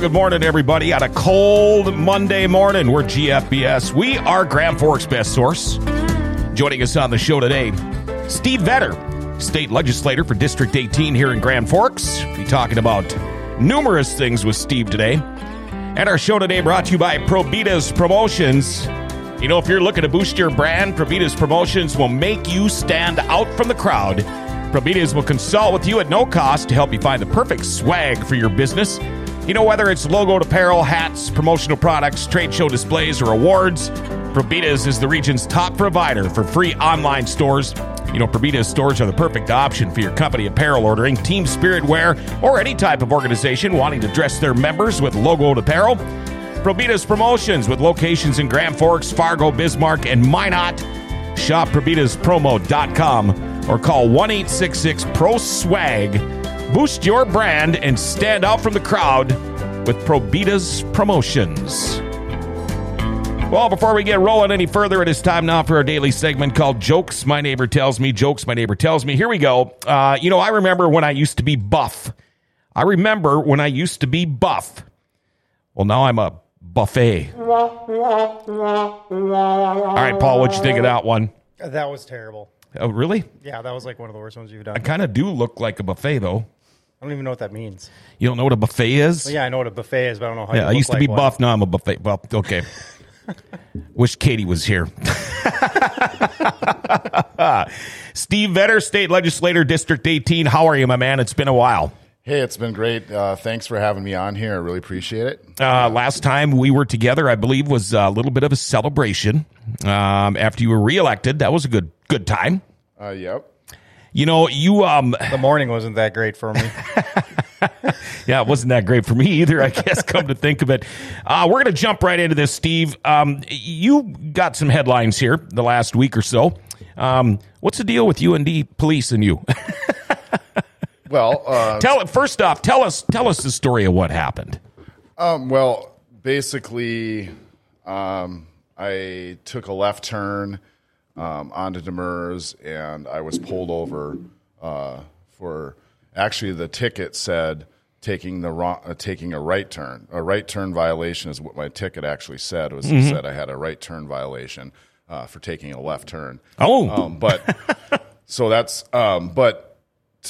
Well, good morning, everybody. On a cold Monday morning, we're GFBS. We are Grand Forks' best source. Joining us on the show today, Steve Vetter, state legislator for District 18 here in Grand Forks. Be talking about numerous things with Steve today. And our show today brought to you by Probitas Promotions. You know, if you're looking to boost your brand, Probitas Promotions will make you stand out from the crowd. Probitas will consult with you at no cost to help you find the perfect swag for your business. You know, whether it's logoed apparel, hats, promotional products, trade show displays, or awards, Probitas is the region's top provider for free online stores. You know, Probitas stores are the perfect option for your company apparel ordering, team spirit wear, or any type of organization wanting to dress their members with logoed apparel. Probitas Promotions with locations in Grand Forks, Fargo, Bismarck, and Minot. Shop probitaspromo.com or call 1 866 Pro Swag. Boost your brand and stand out from the crowd with Probitas Promotions. Well, before we get rolling any further, it is time now for our daily segment called Jokes My Neighbor Tells Me. Jokes My Neighbor Tells Me. Here we go. Uh, you know, I remember when I used to be buff. I remember when I used to be buff. Well, now I'm a buffet. All right, Paul, what'd you think of that one? That was terrible. Oh, really? Yeah, that was like one of the worst ones you've done. I kind of do look like a buffet, though. I don't even know what that means. You don't know what a buffet is? Well, yeah, I know what a buffet is, but I don't know how. Yeah, you I look used to like be one. buff. Now I'm a buffet. Well, okay. Wish Katie was here. Steve Vetter, state legislator, District 18. How are you, my man? It's been a while. Hey, it's been great. Uh, thanks for having me on here. I really appreciate it. Uh, last time we were together, I believe, was a little bit of a celebration um, after you were reelected. That was a good good time. Uh, yep. You know, you um, The morning wasn't that great for me. Yeah, it wasn't that great for me either, I guess, come to think of it. Uh, we're going to jump right into this, Steve. Um, you got some headlines here the last week or so. Um, what's the deal with UND police and you? Well, uh, tell it first off. Tell us tell us the story of what happened. um, well, basically, um, I took a left turn um, onto Demers, and I was pulled over uh, for. Actually, the ticket said taking the wrong, uh, taking a right turn. A right turn violation is what my ticket actually said. Was it said I had a right turn violation uh, for taking a left turn. Oh, Um, but so that's um, but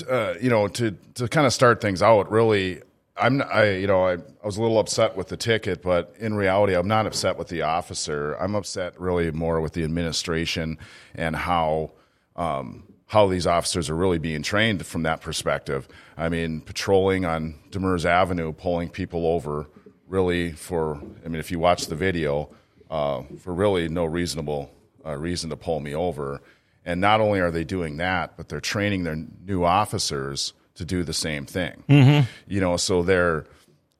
uh, you know to to kind of start things out, really, I'm I you know I, I was a little upset with the ticket, but in reality, I'm not upset with the officer. I'm upset really more with the administration and how. Um, how these officers are really being trained from that perspective. I mean, patrolling on Demers Avenue, pulling people over, really for. I mean, if you watch the video, uh, for really no reasonable uh, reason to pull me over. And not only are they doing that, but they're training their new officers to do the same thing. You know, so they're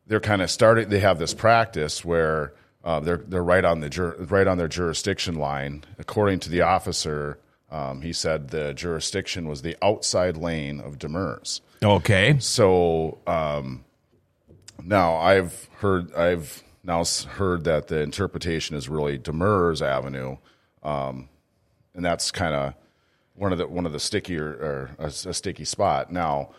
they're kind of starting. They have this practice where uh, they're they're right on the jur- right on their jurisdiction line. According to the officer, um, he said the jurisdiction was the outside lane of Demers. okay. So um, now I've heard I've now heard that the interpretation is really Demers Avenue, um, and that's kind of one of the one of the stickier or a, a sticky spot. Now,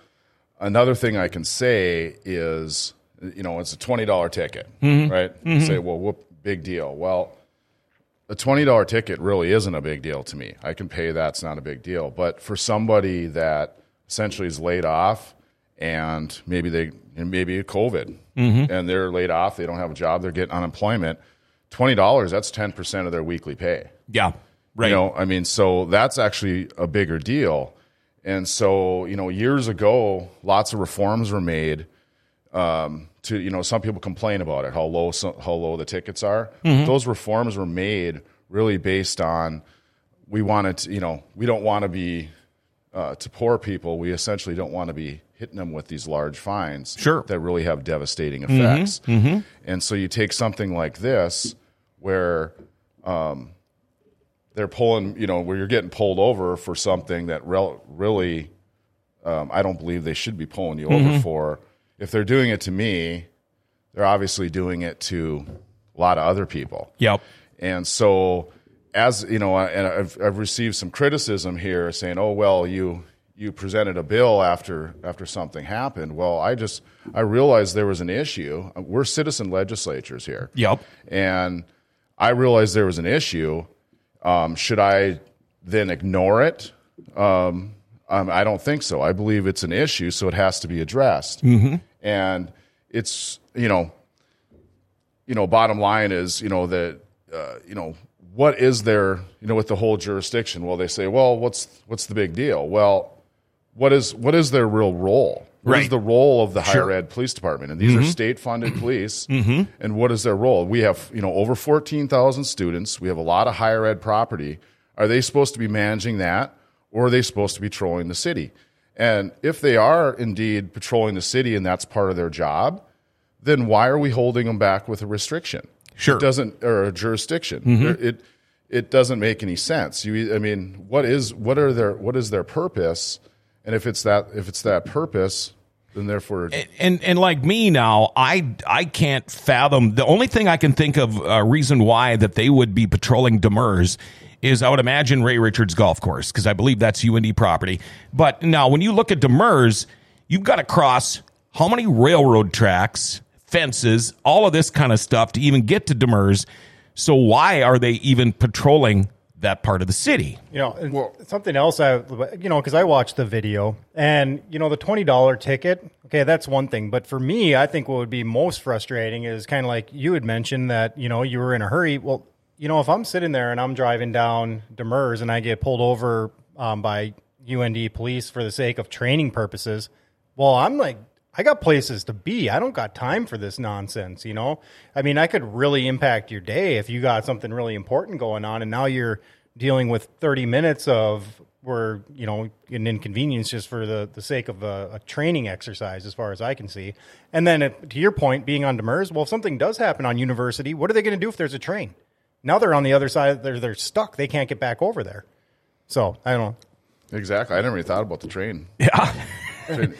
another thing I can say is you know it's a twenty dollar ticket, mm-hmm. right? You mm-hmm. say, well, whoop, big deal. Well, a twenty dollar ticket really isn't a big deal to me. I can pay that; it's not a big deal. But for somebody that essentially is laid off and maybe they and maybe a COVID mm-hmm. and they're laid off, they don't have a job, they're getting unemployment. Twenty dollars that's ten percent of their weekly pay. Yeah. Right. You know, I mean, so that's actually a bigger deal. And so, you know, years ago, lots of reforms were made um, to you know some people complain about it how low so, how low the tickets are. Those reforms were made really based on we wanted to, you know we don't want to be uh, to poor people. We essentially don't want to be hitting them with these large fines Sure. that really have devastating effects. And so you take something like this where um, they're pulling, you know, where you're getting pulled over for something that rel- really, um, I don't believe they should be pulling you over for. If they're doing it to me, they're obviously doing it to a lot of other people. Yep. And so, as you know, and I've, I've received some criticism here saying, "Oh, well, you you presented a bill after after something happened." Well, I just I realized there was an issue. We're citizen legislatures here. Yep. And I realized there was an issue. Um, should I then ignore it? Um, um, I don't think so. I believe it's an issue, so it has to be addressed. Mm-hmm. And it's you know, you know, bottom line is you know that uh, you know what is there you know with the whole jurisdiction? Well, they say, well, what's what's the big deal? Well, what is what is their real role? What is Right. the role of the higher Sure. ed police department? And these are mm-hmm. state funded police. Mm-hmm. And what is their role? We have you know over fourteen thousand students. We have a lot of higher ed property. Are they supposed to be managing that, or are they supposed to be patrolling the city? And if they are indeed patrolling the city, and that's part of their job, then why are we holding them back with a restriction? Sure. It doesn't or a jurisdiction. Mm-hmm. There- It it doesn't make any sense. You I mean, what is what are their what is their purpose? And if it's that if it's that purpose, then therefore and and like me now, I I can't fathom. The only thing I can think of a reason why that they would be patrolling Demers is I would imagine Ray Richards Golf Course because I believe that's UND property. But now when you look at Demers, you've got to cross how many railroad tracks, fences, all of this kind of stuff to even get to Demers. So why are they even patrolling that part of the city? You know, and something else I, you know, because I watched the video and, you know, the $20 ticket, okay, that's one thing. But for me, I think what would be most frustrating is kind of like you had mentioned that, you know, you were in a hurry. Well, you know, if I'm sitting there and I'm driving down Demers and I get pulled over um, by UND police for the sake of training purposes, well, I'm like, I got places to be. I don't got time for this nonsense, you know? I mean, I could really impact your day if you got something really important going on and now you're dealing with 30 minutes of where, you know, an inconvenience just for the, the sake of a, a training exercise as far as I can see. And then it, to your point, being on Demers, well, if something does happen on university, what are they going to do if there's a train? Now they're on the other side. They're, they're stuck. They can't get back over there. So I don't know. exactly. I never really thought about the train. Yeah.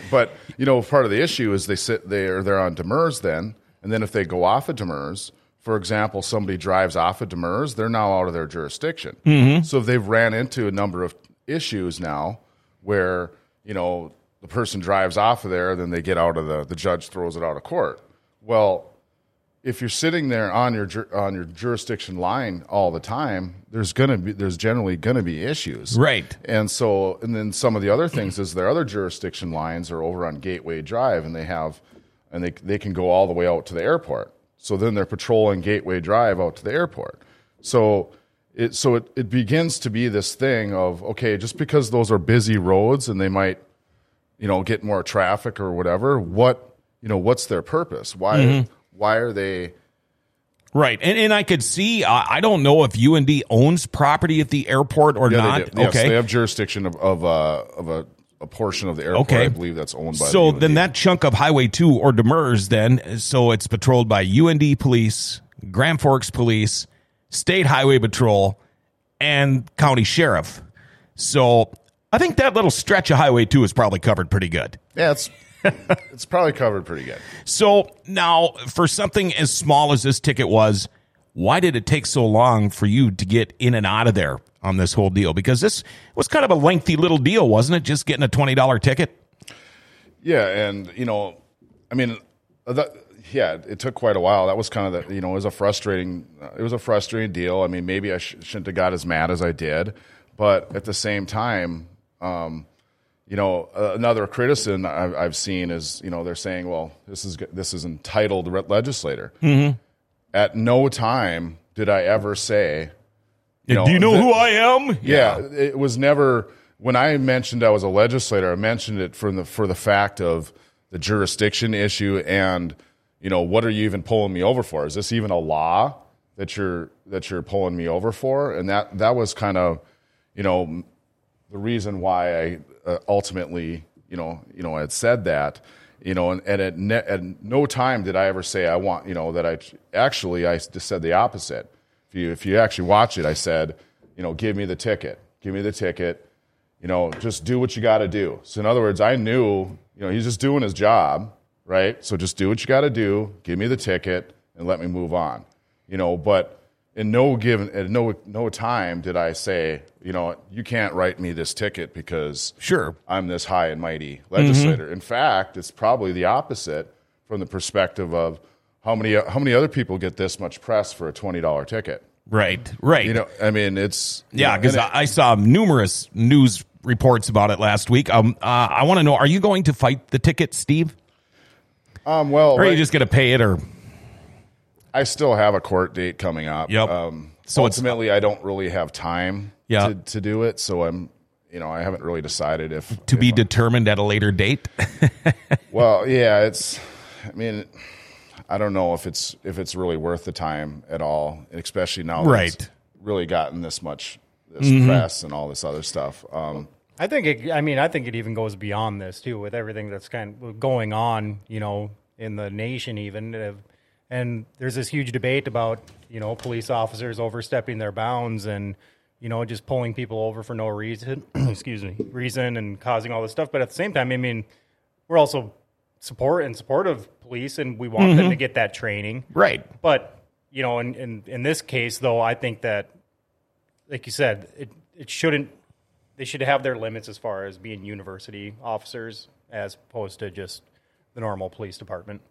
But you know, part of the issue is they sit there. They're on Demers then, and then if they go off of Demers, for example, somebody drives off of Demers, they're now out of their jurisdiction. Mm-hmm. So if they've ran into a number of issues now where you know the person drives off of there, then they get out of the the judge throws it out of court. Well, if you're sitting there on your on your jurisdiction line all the time, there's gonna be there's generally gonna be issues, Right. And so, and then some of the other things is their other jurisdiction lines are over on Gateway Drive, and they have, and they they can go all the way out to the airport. So then they're patrolling Gateway Drive out to the airport. So it so it, it begins to be this thing of okay, just because those are busy roads and they might, you know, get more traffic or whatever. What you know, what's their purpose? Why mm-hmm. Why are they? Right. And and I could see I, I don't know if UND owns property at the airport or Yeah, not. they. Yes, okay. they have jurisdiction of of, uh, of a, a portion of the airport. Okay. I believe that's owned by. so the then that chunk of Highway 2 or Demers then so it's patrolled by UND Police, Grand Forks Police, State Highway Patrol and County Sheriff. So I think that little stretch of Highway 2 is probably covered pretty good. yeah, it's it's probably covered pretty good. So now, for something as small as this ticket was, why did it take so long for you to get in and out of there on this whole deal? Because this was kind of a lengthy little deal, wasn't it? Just getting a twenty dollar ticket. Yeah, and you know, I mean, uh, that, yeah, it took quite a while. That was kind of the you know, it was a frustrating, uh, it was a frustrating deal. I mean, maybe I sh- shouldn't have got as mad as I did, but at the same time, um, you know, uh, another criticism I've, I've seen is you know they're saying, well, this is this is entitled legislator. At no time did I ever say, you know, Do you know the- who I am? yeah, it was never when I mentioned I was a legislator. I mentioned it for the for the fact of the jurisdiction issue and you know what are you even pulling me over for? Is this even a law that you're that you're pulling me over for? And that that was kind of you know the reason why I uh, ultimately you know you know had said that you know and, and at, ne- at no time did I ever say I want you know that I actually I just said the opposite. If you if you actually watch it, I said you know give me the ticket, give me the ticket you know, just do what you got to do. So in other words, I knew, you know, he's just doing his job, right? So just do what you got to do, give me the ticket, and let me move on. You know, but in no given at no no time did I say, you know, you can't write me this ticket because Sure. I'm this high and mighty legislator. In fact, it's probably the opposite from the perspective of how many how many other people get this much press for a twenty dollar ticket. Right. Right. You know, I mean, it's yeah, because it- I, saw numerous news reports about it last week. Um, uh, I want to know: Are you going to fight the ticket, Steve, um, well, or are you just going to pay it? Or I still have a court date coming up. Yep. Um, So so ultimately, I don't really have time Yeah. to, to do it. So I'm, you know, I haven't really decided if to if be I'm- determined at a later date? well, yeah, it's. I mean, I don't know if it's if it's really worth the time at all, especially now. that Right. it's really gotten this much this Mm-hmm. press and all this other stuff. Um, I think it. I mean, I think it even goes beyond this too, with everything that's kind of going on, you know, in the nation. Even, uh, and there's this huge debate about you know police officers overstepping their bounds and you know just pulling people over for no reason. excuse me, reason and causing all this stuff. But at the same time, I mean, we're also support and support of police, and we want them to mm-hmm. get that training. right. But you know, in, in in this case, though, I think that, like you said, it it shouldn't. They should have their limits as far as being university officers, as opposed to just the normal police department.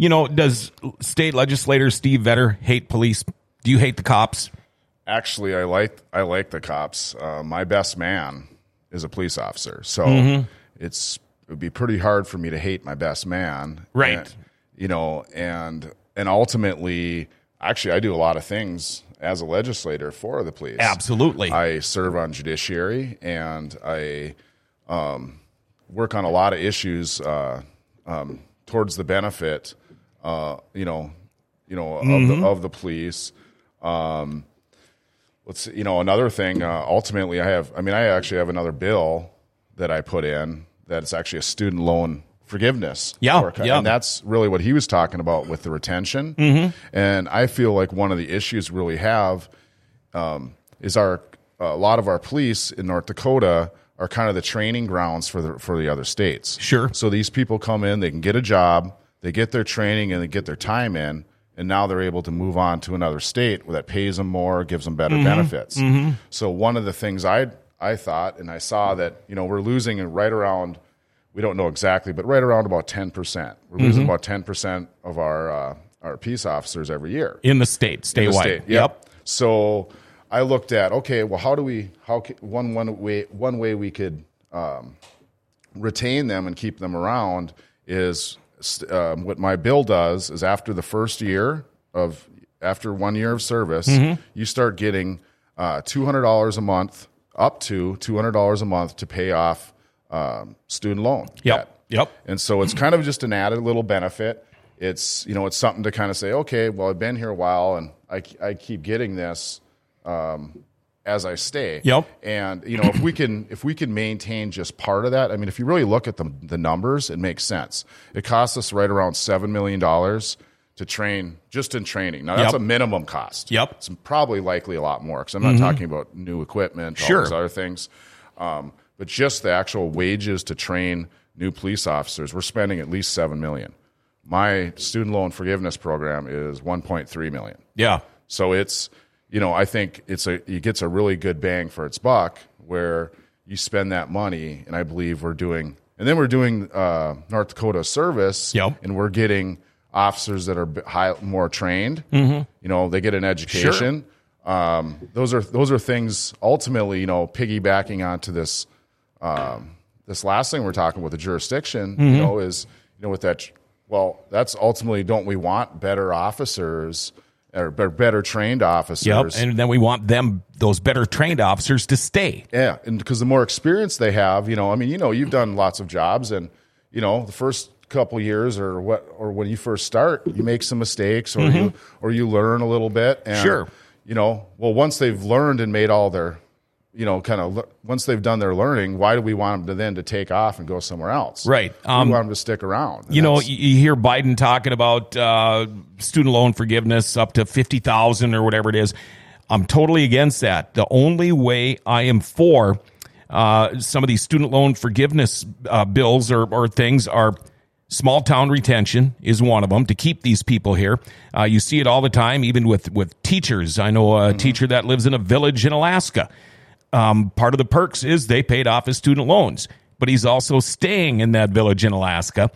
You know, does state legislator Steve Vetter hate police? Do you hate the cops? actually, I like I like the cops. Uh, my best man is a police officer, so Mm-hmm. it's it would be pretty hard for me to hate my best man, Right. And, you know, and and ultimately, actually, I do a lot of things as a legislator for the police. Absolutely. I serve on judiciary, and I um, work on a lot of issues uh, um, towards the benefit, uh, you know, you know, of, the, of the police. Um, let's see, you know another thing. Uh, ultimately, I have. I mean, I actually have another bill that I put in that's actually a student loan forgiveness. Yeah, work. yeah. and that's really what he was talking about with the retention. Mm-hmm. And I feel like one of the issues we really have um, is our a lot of our police in North Dakota are kind of the training grounds for the for the other states. Sure. So these people come in, they can get a job, they get their training, and they get their time in, and now they're able to move on to another state that pays them more, gives them better benefits. So one of the things I I thought, and I saw that you know we're losing right around. We don't know exactly, but right around about ten percent. We're losing about ten percent of our uh, our peace officers every year In the state, statewide. in the state. Yep. So I looked at okay, well, how do we how ca- one one way one way we could um, retain them and keep them around is um, what my bill does is after the first year of after one year of service, Mm-hmm. you start getting uh, two hundred dollars a month, up to two hundred dollars a month to pay off um, student loan. Yep. debt. Yep. And so it's kind of just an added little benefit. It's you know it's something to kind of say, okay, well I've been here a while and I, I keep getting this um, as I stay. Yep. And you know if we can if we can maintain just part of that, I mean if you really look at the the numbers, it makes sense. It costs us right around seven million dollars to train just in training. Now that's Yep. a minimum cost. Yep. It's probably likely a lot more because I'm not talking about new equipment, all Sure. those other things. Um, but just the actual wages to train new police officers, we're spending at least seven million. My student loan forgiveness program is 1.3 million. Yeah. So it's, you know, I think it's a it gets a really good bang for its buck where you spend that money, and I believe we're doing, and then we're doing uh, North Dakota service, Yep. and we're getting officers that are high, more trained. Mm-hmm. You know, they get an education. Um, those are those are things ultimately, you know, piggybacking onto this um, this last thing we're talking about the jurisdiction. Mm-hmm. You know, is you know with that. Well, that's ultimately don't we want better officers or better trained officers? Yep. And then we want them, those better trained officers, to stay. Yeah, and because the more experience they have, you know, I mean, you know, you've done lots of jobs, and you know, the first couple years or what, or when you first start, you make some mistakes or you, mm-hmm. or you learn a little bit. And, Sure. You know, well, once they've learned and made all their, you know, kind of once they've done their learning, why do we want them to then to take off and go somewhere else? Right. we Um, want them to stick around. You know, you hear Biden talking about uh, student loan forgiveness up to fifty thousand or whatever it is. I'm totally against that. The only way I am for uh, some of these student loan forgiveness uh, bills or, or things are small town retention is one of them to keep these people here. Uh, you see it all the time, even with with teachers. I know a teacher that lives in a village in Alaska um, part of the perks is they paid off his student loans, but he's also staying in that village in Alaska.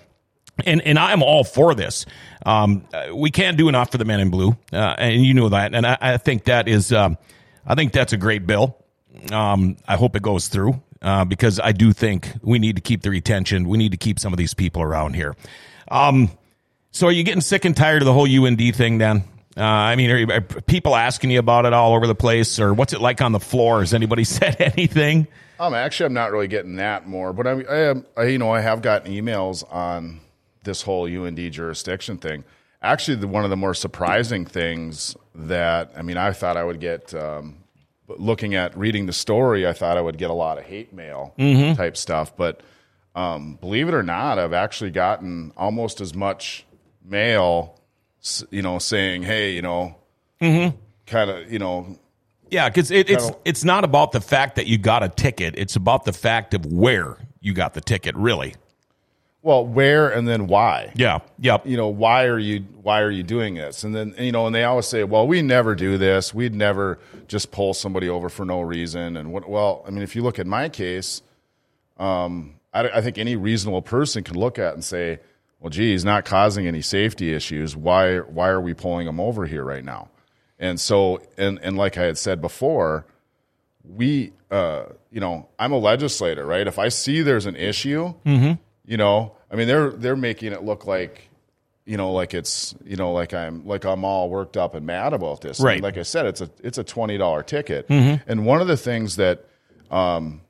And and I'm all for this. Um, uh, we can't do enough for the men in blue, uh, and you know that. And I, I think that is, um, I think that's a great bill. Um, I hope it goes through uh, because I do think we need to keep the retention. We need to keep some of these people around here. Um, so are you getting sick and tired of the whole UND thing then? Uh, I mean, are, you, are people asking you about it all over the place, or what's it like on the floor? Has anybody said anything? Um, actually, I'm not really getting that more, but I, I, am, I, you know, I have gotten emails on this whole UND jurisdiction thing. Actually, the, one of the more surprising things that I mean, I thought I would get. Um, but looking at reading the story, I thought I would get a lot of hate mail type stuff, but um, believe it or not, I've actually gotten almost as much mail, you know, saying, "Hey, you know, kind of, you know, Yeah, because it, it's Kinda- it's not about the fact that you got a ticket; it's about the fact of where you got the ticket. Really? well, where and then why." Yeah. Yep. you know why are you why are you doing this and then you know and they always say well we never do this we'd never just pull somebody over for no reason and what well i mean if you look at my case um, I, I think any reasonable person can look at and say well gee he's not causing any safety issues. Why why are we pulling him over here right now? And so and and like i had said before we uh, you know i'm a legislator right? If i see there's an issue you know i mean they're they're making it look like you know like it's you know like i'm like i'm all worked up and mad about this. Right. And like i said it's a it's a $20 ticket. And one of the things that um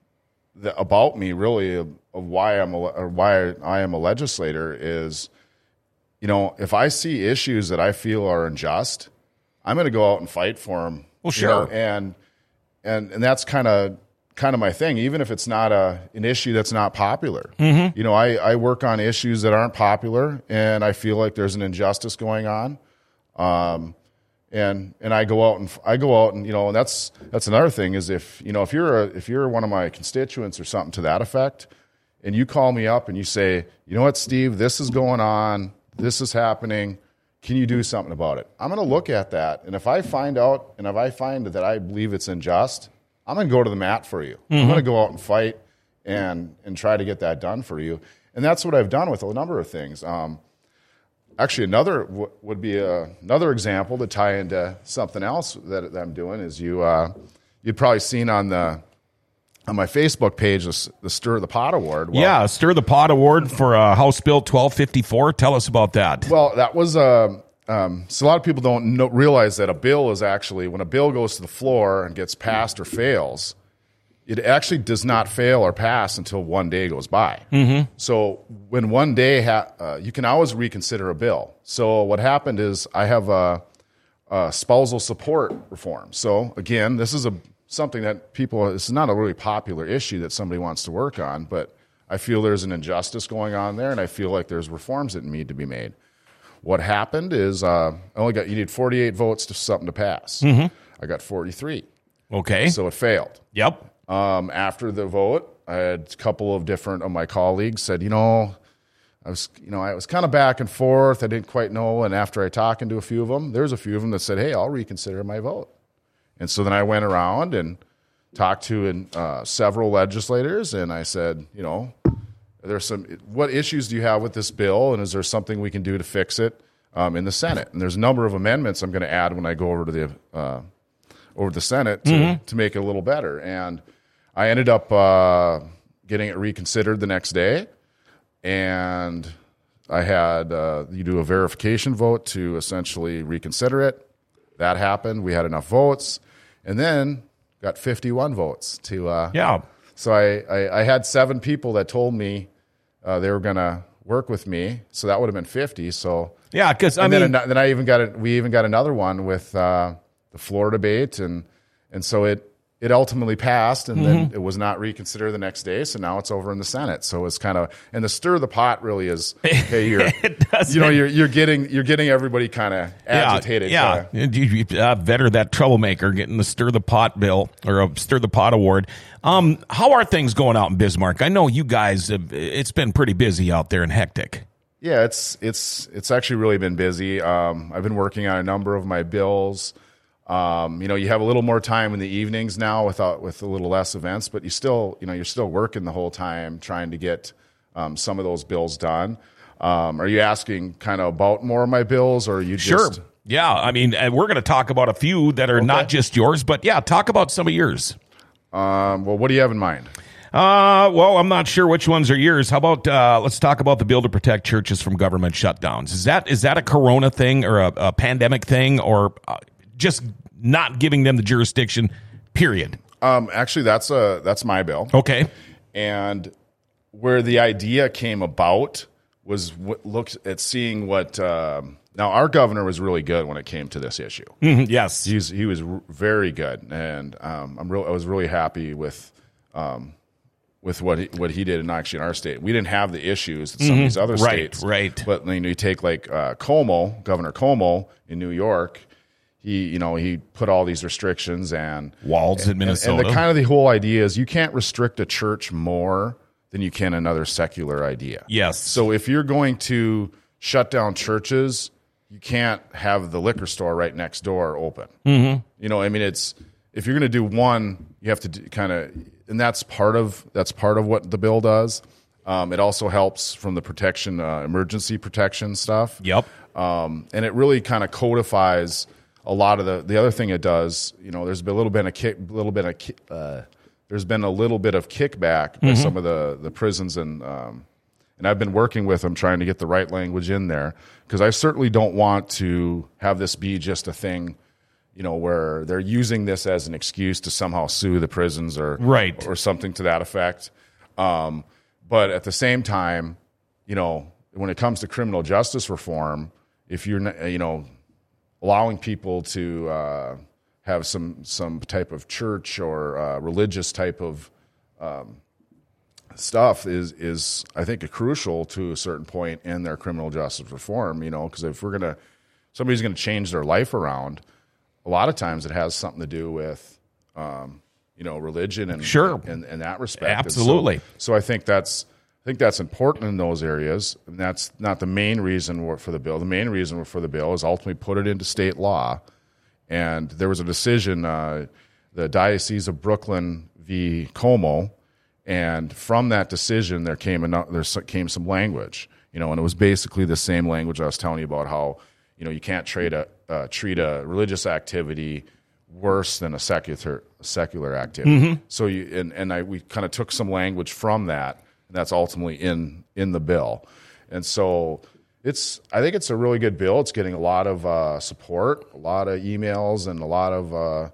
that about me really of, why i'm a, or why i am a legislator is you know if i see issues that i feel are unjust i'm going to go out and fight for them Well, sure. and and and that's kind of kind of my thing even if it's not a an issue that's not popular Mm-hmm. you know I, I work on issues that aren't popular and i feel like there's an injustice going on um, and and i go out and i go out and you know and that's that's another thing is if you know if you're a, if you're one of my constituents or something to that effect and you call me up and you say you know what steve? This is going on. This is happening. Can you do something about it? I'm going to look at that and if i find out and if i find that i believe it's unjust i'm going to go to the mat for you. I'm going to go out and fight and and try to get that done for you. And that's what i've done with a number of things. Um, actually another w- would be a, another example to tie into something else that, that i'm doing is you uh, you've probably seen on the on my facebook page the, the stir the pot award well, yeah. Stir the pot award for uh, House Bill twelve fifty four. Tell us about that. Well, that was uh, um, so a lot of people don't know, realize that a bill is actually when a bill goes to the floor and gets passed or fails, it actually does not fail or pass until one day goes by. Mm-hmm. So when one day ha- uh, you can always reconsider a bill. So what happened is I have a, a spousal support reform. So again, this is a something that people this is not a really popular issue that somebody wants to work on, but I feel there's an injustice going on there, and I feel like there's reforms that need to be made. What happened is uh, I only got you need 48 votes to something to pass. I got 43, Okay. so it failed. yep. Um, after the vote, I had a couple of different of my colleagues said, you know, I was, you know, I was kind of back and forth. I didn't quite know. And after I talking to a few of them, there's a few of them that said, hey, I'll reconsider my vote. And so then I went around and talked to uh, several legislators, and I said, you know, there's some. What issues do you have with this bill, and is there something we can do to fix it um, in the Senate? And there's a number of amendments I'm going to add when I go over to the uh, over the Senate to, to make it a little better. And I ended up uh, getting it reconsidered the next day, and I had uh, you do a verification vote to essentially reconsider it. That happened. We had enough votes, and then got 51 votes to. Uh, Yeah. So I, I, I had seven people that told me uh, they were going to work with me, so that would have been fifty. So Yeah, because I mean, then, ano- then I even got it. We even got another one with uh, the floor debate, and and so it it ultimately passed, and Mm-hmm. then it was not reconsidered the next day. So now it's over in the Senate. So it's kind of and the stir of the pot really is hey, you're you know you're you're getting you're getting everybody kind of agitated. Yeah, yeah. You- you- Uh, Vetter, that troublemaker, getting the stir the pot bill or a stir the pot award. Um, how are things going out in Bismarck? I know you guys. Have, it's been pretty busy out there and hectic. Yeah, it's it's it's actually really been busy. Um, I've been working on a number of my bills. Um, you know, you have a little more time in the evenings now without with a little less events, but you still you know you're still working the whole time trying to get um, some of those bills done. Um, are you asking kind of about more of my bills, or are you Sure. just Yeah, I mean, and we're going to talk about a few that are not just yours, but yeah, talk about some of yours. um, well? What do you have in mind? Uh, well, I'm not sure which ones are yours. How about uh, let's talk about the bill to protect churches from government shutdowns. Is that is that a corona thing or a, a pandemic thing or uh, just not giving them the jurisdiction? Period. Um, actually, that's a that's my bill. Okay. and where the idea came about was w- look at seeing what um, now our governor was really good when it came to this issue. Mhm, yes. He's he was r- very good, and um, I'm real. I was really happy with um, with what he, what he did, and actually in our state, we didn't have the issues that some of these other Mm-hmm. Right, states. right. But you, know, you take like uh, Cuomo, Governor Cuomo in New York. He, you know, he put all these restrictions and Walz in Minnesota. And the kind of the whole idea is you can't restrict a church more than you can another secular idea. Yes. So if you're going to shut down churches, you can't have the liquor store right next door open. Mm-hmm. You know, I mean, it's if you're going to do one, you have to kind of, and that's part of that's part of what the bill does. Um, it also helps from the protection, uh, emergency protection stuff Yep. um, and it really kind of codifies a lot of the the other thing it does. You know, there's been a little bit of kick, little bit of ki- uh, there's been a little bit of kickback by some of the the prisons and um, and I've been working with them trying to get the right language in there because I certainly don't want to have this be just a thing. You know, where they're using this as an excuse to somehow sue the prisons or Right. or something to that effect. Um, but at the same time, you know, when it comes to criminal justice reform, if you're, you know, allowing people to uh, have some some type of church or uh, religious type of um, stuff is is I think a crucial to a certain point in their criminal justice reform. You know, because if we're gonna somebody's gonna change their life around, a lot of times it has something to do with. Um, you know, religion and Sure. and, and that respect. And so- Absolutely. so I think that's I think that's important in those areas, and that's not the main reason for the bill. The main reason for the bill is ultimately put it into state law. And there was a decision, uh, the Diocese of Brooklyn v. Cuomo, and from that decision there came ano- there came some language, you know, and it was basically the same language I was telling you about how you know you can't trade a uh, treat a religious activity worse than a secular secular activity. So you and, and I we kind of took some language from that, that's ultimately in in the bill. And so it's I think it's a really good bill. It's getting a lot of uh, support, a lot of emails, and a lot of uh,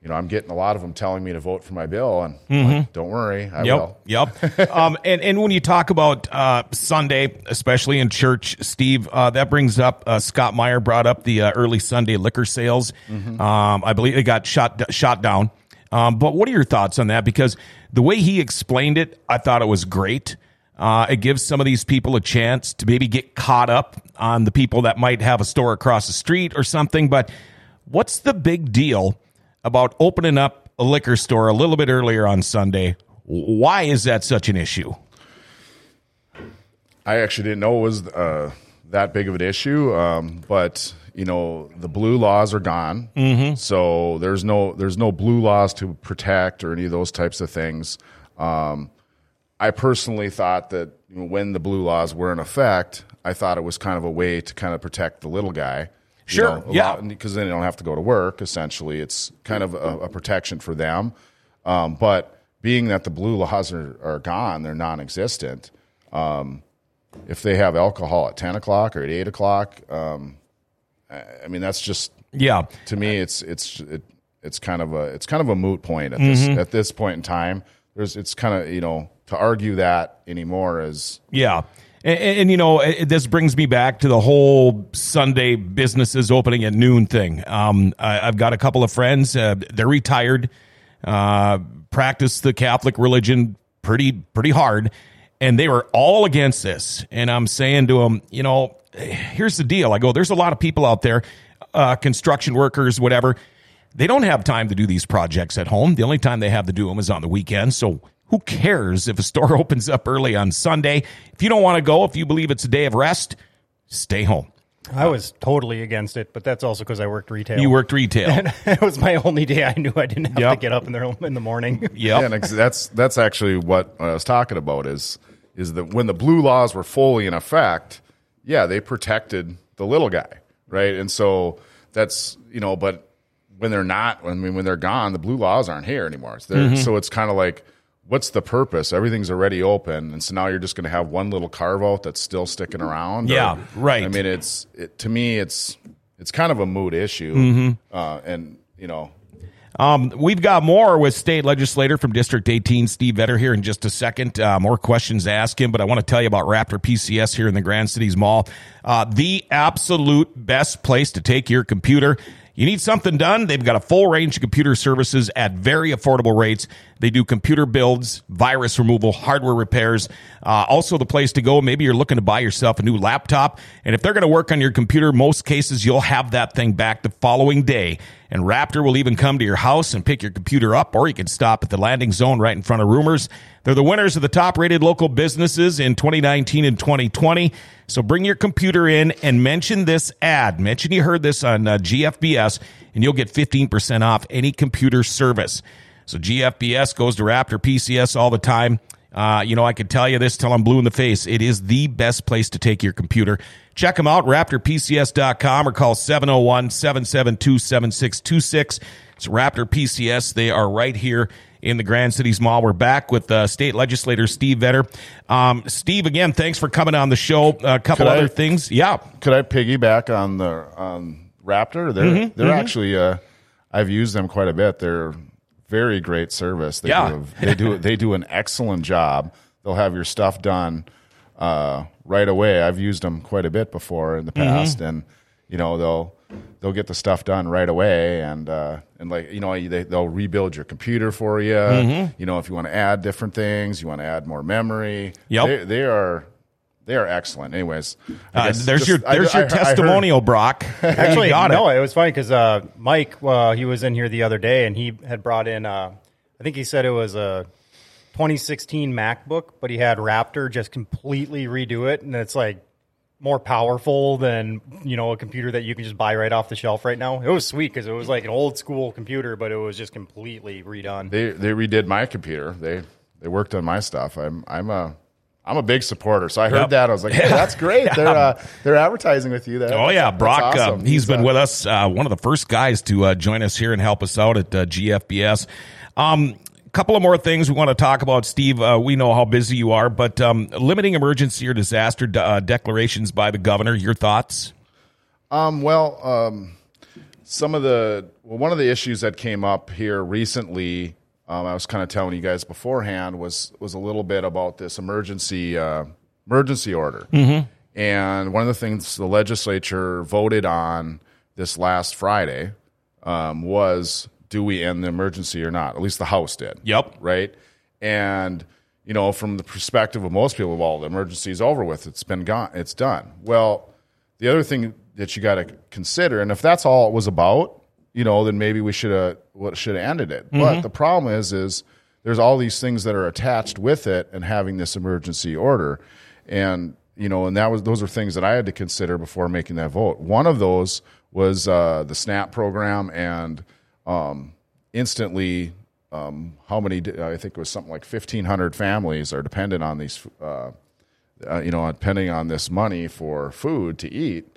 you know I'm getting a lot of them telling me to vote for my bill, and I'm like, don't worry, I will. Yep. Yep. um, and, and when you talk about uh, Sunday, especially in church, Steve, uh, that brings up uh, Scott Meyer brought up the uh, early Sunday liquor sales. Mm-hmm. Um, I believe it got shot shot down. Um, but what are your thoughts on that? Because the way he explained it, I thought it was great. Uh, it gives some of these people a chance to maybe get caught up on the people that might have a store across the street or something. But what's the big deal about opening up a liquor store a little bit earlier on Sunday? Why is that such an issue? I actually didn't know it was uh, that big of an issue, um, but you know the blue laws are gone, mm-hmm. so there's no there's no blue laws to protect or any of those types of things. Um, I personally thought that you know, when the blue laws were in effect, I thought it was kind of a way to kind of protect the little guy. Sure, know, yeah. because then they don't have to go to work. Essentially, it's kind of a, a protection for them. Um, but being that the blue laws are, are gone, they're non-existent. Um, if they have alcohol at ten o'clock or at eight o'clock, um, I, mean that's just Yeah. to me it's it's it, it's kind of a it's kind of a moot point at this Mm-hmm. at this point in time. There's it's kind of you know to argue that anymore is Yeah. And, and, you know, it, this brings me back to the whole Sunday businesses opening at noon thing. Um, I, have got a couple of friends, uh, they're retired, uh, practice the Catholic religion pretty, pretty hard, and they were all against this. And I'm saying to them, you know, here's the deal. I go, there's a lot of people out there, uh, construction workers, whatever. They don't have time to do these projects at home. The only time they have to do them is on the weekend. So who cares if a store opens up early on Sunday? If you don't want to go, if you believe it's a day of rest, stay home. I was totally against it, but that's also because I worked retail. You worked retail. And it was my only day I knew I didn't have yep. to get up in the in the morning. Yep. Yeah, and that's that's actually what I was talking about is is that when the blue laws were fully in effect, yeah, they protected the little guy, right? And so that's you know, but when they're not, I mean, when they're gone, the blue laws aren't here anymore. So, mm-hmm. so it's kind of like what's the purpose? Everything's already open, and so now you're just going to have one little carve out that's still sticking around. Yeah, or, right. I mean, it's it, to me, it's it's kind of a mood issue, mm-hmm. uh, and you know. Um, we've got more with state legislator from District 18, Steve Vetter, here in just a second. Uh, more questions to ask him, but I want to tell you about Raptor PCS here in the Grand Cities Mall. Uh, the absolute best place to take your computer. You need something done? They've got a full range of computer services at very affordable rates. They do computer builds, virus removal, hardware repairs. Uh, also, the place to go. Maybe you're looking to buy yourself a new laptop. And if they're going to work on your computer, most cases you'll have that thing back the following day. And Raptor will even come to your house and pick your computer up, or you can stop at the landing zone right in front of Rumors. They're the winners of the top rated local businesses in 2019 and 2020. So bring your computer in and mention this ad. Mention you heard this on uh, GFBS, and you'll get 15% off any computer service. So GFBS goes to Raptor PCS all the time. Uh, you know, I could tell you this till I'm blue in the face. It is the best place to take your computer. Check them out, raptorpcs.com or call 701 772 7626. It's Raptor PCS. They are right here in the Grand Cities Mall. We're back with uh, State Legislator Steve Vetter. Um, Steve, again, thanks for coming on the show. A couple could other I, things. Yeah. Could I piggyback on the on Raptor? They're, mm-hmm, they're mm-hmm. actually, uh, I've used them quite a bit. They're very great service. They yeah. do a, they do they do an excellent job. They'll have your stuff done uh, right away. I've used them quite a bit before in the mm-hmm. past, mm-hmm. and you know they'll they'll get the stuff done right away, and uh, and like you know they, they'll rebuild your computer for you. Mm-hmm. You know if you want to add different things, you want to add more memory. Yep, they, they are they are excellent. Anyways, uh, there's just, your there's I, your I, testimonial, I Brock. Actually, no, it. it. was funny because uh, Mike, uh, he was in here the other day, and he had brought in. Uh, I think he said it was a 2016 MacBook, but he had Raptor just completely redo it, and it's like more powerful than you know a computer that you can just buy right off the shelf right now. It was sweet because it was like an old school computer, but it was just completely redone. They they redid my computer. They they worked on my stuff. I'm I'm a I'm a big supporter, so I heard yep. that. I was like, "Hey, that's great! They're uh, they're advertising with you there." Oh yeah, Brock. Uh, awesome. Uh, he's, been with us, uh, one of the first guys to uh, join us here and help us out at uh, GFBS. Um, couple of more things we want to talk about, Steve. we know how busy you are, but um, limiting emergency or disaster de- declarations by the governor. Your thoughts? Um, well, um, some of the well, one of the issues that came up here recently um, I was kind of telling you guys beforehand was was a little bit about this emergency uh, emergency order, mm-hmm. and one of the things the legislature voted on this last Friday um, was do we end the emergency or not? At least the House did. Yep. Right, and you know from the perspective of most people, well, the emergency is over with. It's been gone. It's done. Well, the other thing that you got to consider, and if that's all it was about, you know, then maybe we should have what should have ended it. Mm-hmm. But the problem is, is there's all these things that are attached with it and having this emergency order, and you know, and that was those are things that I had to consider before making that vote. One of those was uh, the SNAP program and um, instantly. Um, how many? I think it was something like fifteen hundred families are dependent on these, uh, uh, you know, depending on this money for food to eat.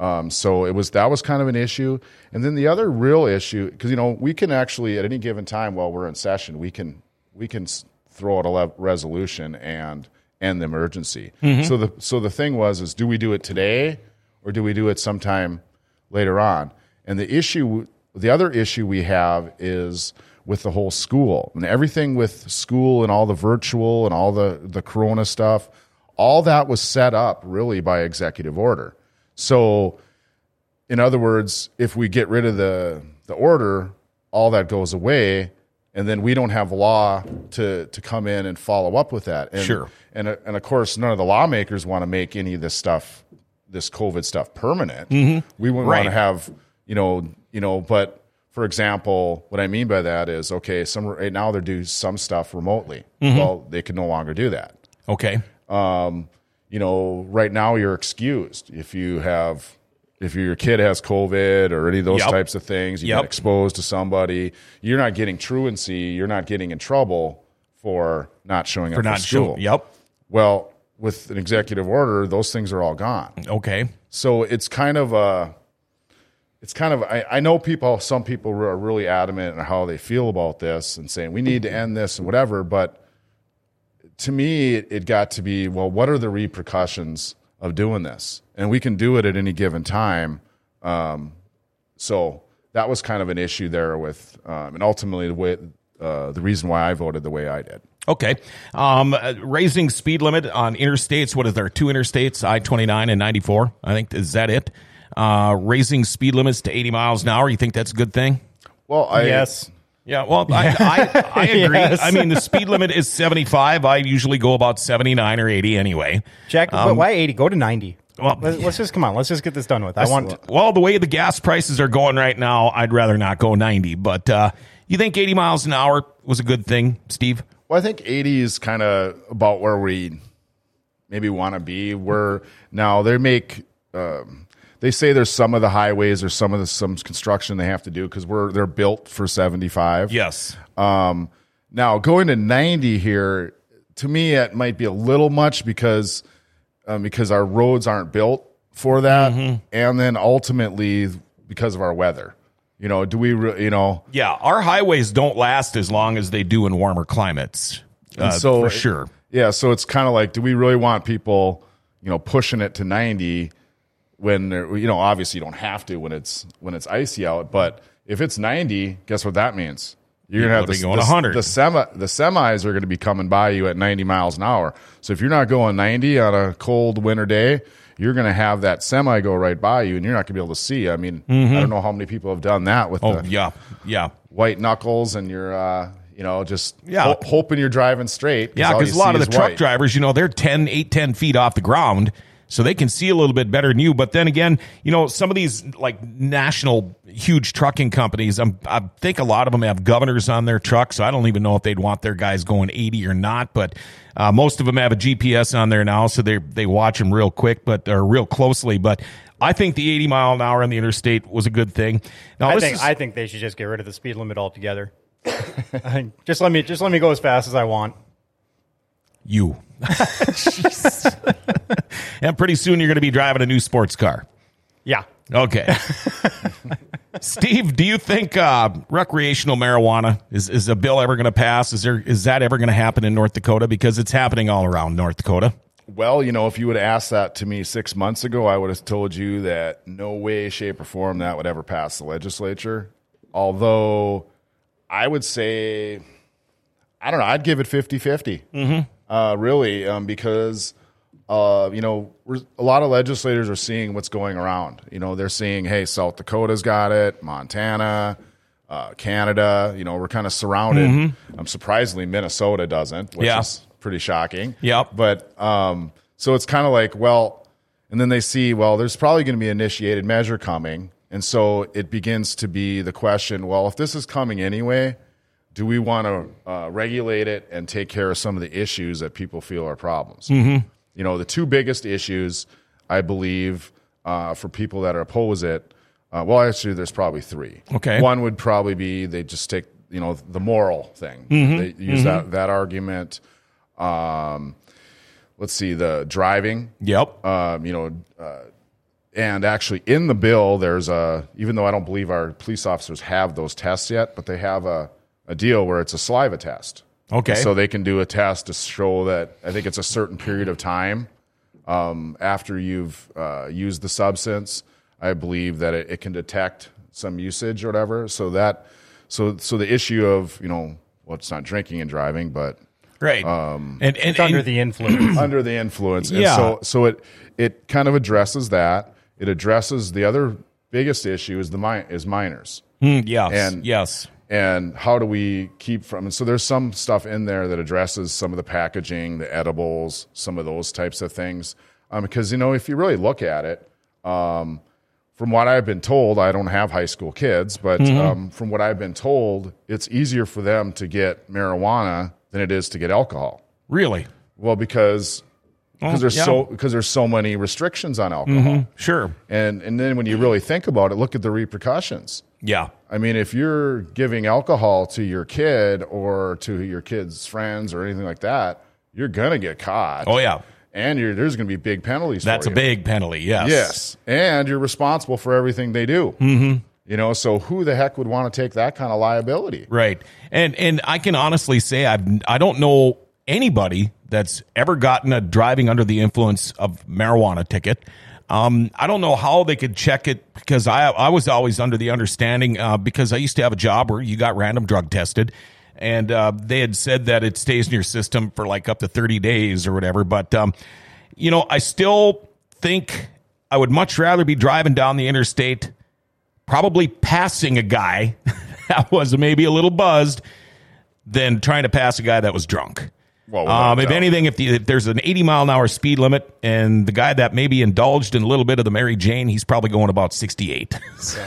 Um, so it was that was kind of an issue, and then the other real issue because you know we can actually at any given time while we're in session we can we can throw out a le- resolution and end the emergency. Mm-hmm. So the so the thing was is do we do it today or do we do it sometime later on? And the issue the other issue we have is with the whole school and everything with school and all the virtual and all the the corona stuff all that was set up really by executive order so in other words if we get rid of the the order all that goes away and then we don't have law to to come in and follow up with that and, Sure. and uh, and of course none of the lawmakers want to make any of this stuff this covid stuff permanent we wouldn't want Mm-hmm. To have you know you know but for example what i mean by that is okay some right now they're doing some stuff remotely Mm-hmm. well they can no longer do that Okay. um, you know, right now you're excused if you have if your kid has COVID or any of those Yep. types of things, you've Yep. been exposed to somebody, you're not getting truancy, you're not getting in trouble for not showing up For for, school. showing. Yep. Well, with an executive order, those things are all gone. Okay. So it's kind of a, it's kind of I, I know people. Some people are really adamant on how they feel about this and saying we need to end this and whatever. But to me, it, it got to be well, what are the repercussions of doing this? And we can do it at any given time. Um, so that was kind of an issue there with, um, and ultimately the way uh, the reason why I voted the way I did. Okay. Um, uh, raising speed limit on interstates. What is there? Two interstates, I 29 and 94. I think, is that it? Uh, raising speed limits to 80 miles an hour. You think that's a good thing? Well, I yes. Yeah, well, I, I, I agree. Yes. I mean, the speed limit is 75. I usually go about 79 or 80 anyway. Jack, but why 80? Go to 90. well- let's, let's just come on. Let's just get this done with. I want. Well, the way the gas prices are going right now, I'd rather not go 90. But uh, you think 80 miles an hour was a good thing, Steve? Well, I think 80 is kind of about where we maybe want to be. Where now they make, um, they say there's some of the highways or some of the some construction they have to do because we're they're built for 75. Yes. Um, now going to 90 here, to me, it might be a little much because um, because our roads aren't built for that, and then ultimately because of our weather. You know, do we? Re- you know, Yeah, our highways don't last as long as they do in warmer climates. Uh, so for sure. Yeah, so it's kind of like, do we really want people, you know, pushing it to ninety when you know, obviously you don't have to when it's when it's icy out, but if it's ninety, guess what that means? You're gonna have the, be going the, 100. the semi the semis are going to be coming by you at ninety miles an hour. So if you're not going ninety on a cold winter day, you're going to have that semi go right by you, and you're not going to be able to see. I mean, I don't know how many people have done that with Mm-hmm. Oh, yeah. Yeah. white knuckles, and you're, uh, you know, just Yeah. ho- hoping you're driving straight. Yeah, because a lot of the truck white. drivers, you know, they're 10, 8, 10 feet off the ground. So they can see a little bit better than you. But then again, you know, some of these like national huge trucking companies, I'm, I think a lot of them have governors on their trucks. So I don't even know if they'd want their guys going 80 or not. But uh, most of them have a GPS on there now. So they, they watch them real quick, but or real closely. But I think the 80 mile an hour on the interstate was a good thing. Now, I think is- I think they should just get rid of the speed limit altogether. just let me just let me go as fast as I want. You. Jeez. and pretty soon you're going to be driving a new sports car. Yeah. Okay. Steve, do you think uh, recreational marijuana is, is a bill ever going to pass? Is there is that ever going to happen in North Dakota? Because it's happening all around North Dakota. Well, you know, if you would have asked that to me six months ago, I would have told you that no way, shape, or form that would ever pass the legislature. Although I would say, I don't know, I'd give it 50 50. Mm-hmm. Uh, really, um, because, uh, you know, we're, a lot of legislators are seeing what's going around. You know, they're seeing, hey, South Dakota's got it, Montana, uh, Canada. You know, we're kind of surrounded. Um, surprisingly, Minnesota doesn't, which Yeah. is pretty shocking. Yep. But um, so it's kind of like, well, and then they see, well, there's probably going to be an initiated measure coming. And so it begins to be the question, well, if this is coming anyway, do we want to uh, regulate it and take care of some of the issues that people feel are problems? Mm-hmm. You know, the two biggest issues, I believe, uh, for people that oppose it, uh, well, actually, there's probably three. Okay. One would probably be they just take, you know, the moral thing. They use that, that argument. Um, let's see, the driving Yep. um, you know, uh, and actually in the bill, there's a, even though I don't believe our police officers have those tests yet, but they have a, a deal where it's a saliva test. Okay. So they can do a test to show that I think it's a certain period of time um, after you've uh, used the substance. I believe that it, it can detect some usage or whatever. So that, so so the issue of you know well it's not drinking and driving but Right. Um, and, and, It's under the influence. under the influence. And Yeah. so so it it kind of addresses that. It addresses the other biggest issue is the mi- is minors. Mm, yes. and- yes. And how do we keep from? And so there's some stuff in there that addresses some of the packaging, the edibles, some of those types of things. Um, because you know, if you really look at it, um, from what I've been told, I don't have high school kids, but Mm-hmm. um, from what I've been told, it's easier for them to get marijuana than it is to get alcohol. Really? Well, because because there's yeah. so because there's so many restrictions on alcohol, Sure. and and then when you really think about it, look at the repercussions. Yeah. I mean, if you're giving alcohol to your kid or to your kid's friends or anything like that, you're gonna get caught. Oh, yeah. and you're, there's gonna be big penalties. That's a you. big penalty. Yes. yes, and you're responsible for everything they do. Mm-hmm. You know, so who the heck would want to take that kind of liability? Right. And and I can honestly say I've I don't know anybody that's ever gotten a driving under the influence of marijuana ticket. Um, I don't know how they could check it because I I was always under the understanding uh, because I used to have a job where you got random drug tested, and uh, they had said that it stays in your system for like up to thirty days or whatever. But um, you know, I still think I would much rather be driving down the interstate probably passing a guy that was maybe a little buzzed than trying to pass a guy that was drunk. Well, um, if anything, if, the, if there's an 80 mile an hour speed limit and the guy that maybe indulged in a little bit of the Mary Jane, he's probably going about 68.